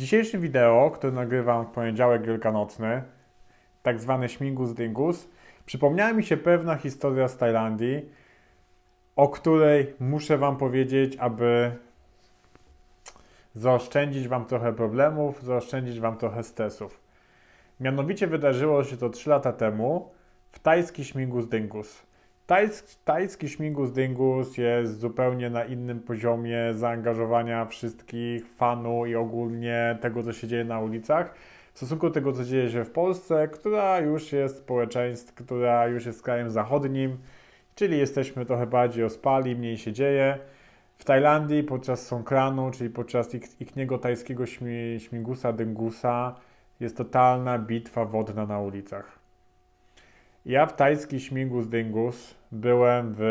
dzisiejszym wideo, które nagrywam w poniedziałek wielkanocny, tak zwany śmigus dingus, przypomniała mi się pewna historia z Tajlandii, o której muszę Wam powiedzieć, aby zaoszczędzić Wam trochę problemów, zaoszczędzić Wam trochę stresów. Mianowicie wydarzyło się to 3 lata temu w tajski śmigus dingus. Tajski, śmigus dingus jest zupełnie na innym poziomie zaangażowania wszystkich fanów i ogólnie tego, co się dzieje na ulicach, w stosunku do tego, co dzieje się w Polsce, która już jest społeczeństw, która już jest krajem zachodnim, czyli jesteśmy trochę bardziej ospali, mniej się dzieje. W Tajlandii podczas Songkranu, czyli podczas ich, ichniego tajskiego śmi, śmigusa jest totalna bitwa wodna na ulicach. Ja w tajski śmigus dyngus byłem w,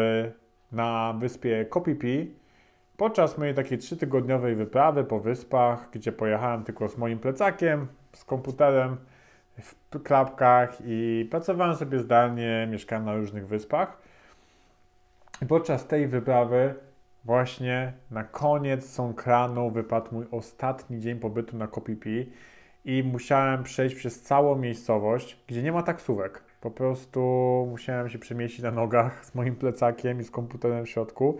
na wyspie Kopipi podczas mojej takiej trzytygodniowej wyprawy po wyspach, gdzie pojechałem tylko z moim plecakiem, z komputerem w klapkach i pracowałem sobie zdalnie, mieszkałem na różnych wyspach. I podczas tej wyprawy właśnie na koniec Songkranu wypadł mój ostatni dzień pobytu na Kopipi i musiałem przejść przez całą miejscowość, gdzie nie ma taksówek. Po prostu musiałem się przemieścić na nogach z moim plecakiem i z komputerem w środku,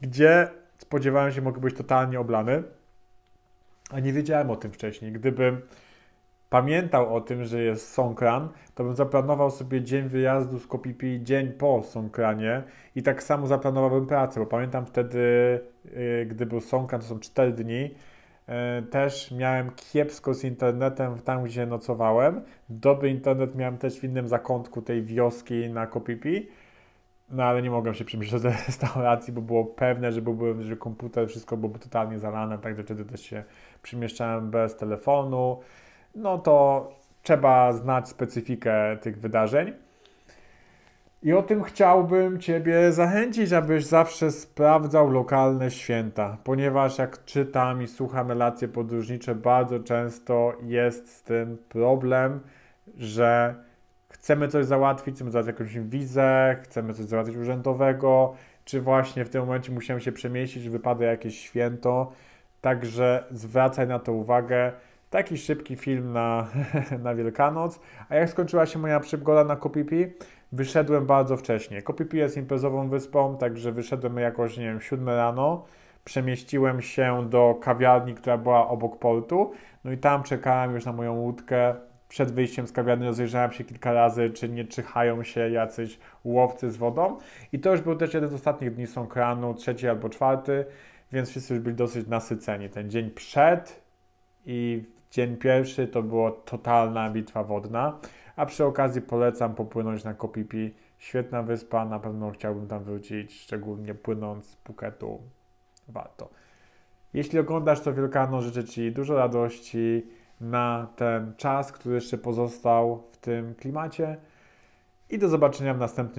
gdzie spodziewałem się, mogę być totalnie oblany, a nie wiedziałem o tym wcześniej. Gdybym pamiętał o tym, że jest Songkran, to bym zaplanował sobie dzień wyjazdu z Kopipi dzień po Songkranie i tak samo zaplanowałbym pracę, bo pamiętam wtedy, yy, gdy był Songkran, to są 4 dni, też miałem kiepsko z internetem tam, gdzie nocowałem. Dobry internet miałem też w innym zakątku tej wioski na Kopipi. No ale nie mogłem się przemieszczać do restauracji, bo było pewne, że byłbym, że komputer, wszystko byłoby totalnie zalane, także wtedy też się przemieszczałem bez telefonu. No to trzeba znać specyfikę tych wydarzeń. I o tym chciałbym Ciebie zachęcić, abyś zawsze sprawdzał lokalne święta, ponieważ jak czytam i słucham relacje podróżnicze, bardzo często jest z tym problem, że chcemy coś załatwić, chcemy załatwić jakąś wizę, chcemy coś załatwić urzędowego, czy właśnie w tym momencie musimy się przemieścić, wypada jakieś święto. Także zwracaj na to uwagę. Taki szybki film na, na Wielkanoc. A jak skończyła się moja przygoda na Kopipi? Wyszedłem bardzo wcześnie. Kopipi jest imprezową wyspą, także wyszedłem jakoś, nie wiem, 7 rano. Przemieściłem się do kawiarni, która była obok portu. No i tam czekałem już na moją łódkę. Przed wyjściem z kawiarni rozejrzałem się kilka razy, czy nie czyhają się jacyś łowcy z wodą. I to już był też jeden z ostatnich dni Sąkranu, trzeci albo czwarty, więc wszyscy już byli dosyć nasyceni. Ten dzień przed i dzień pierwszy to była totalna bitwa wodna. A przy okazji polecam popłynąć na Kopipi. Świetna wyspa, na pewno chciałbym tam wrócić, szczególnie płynąc z Phuketu. Warto. Jeśli oglądasz to Wielkanoc, życzę Ci dużo radości na ten czas, który jeszcze pozostał w tym klimacie i do zobaczenia w następnym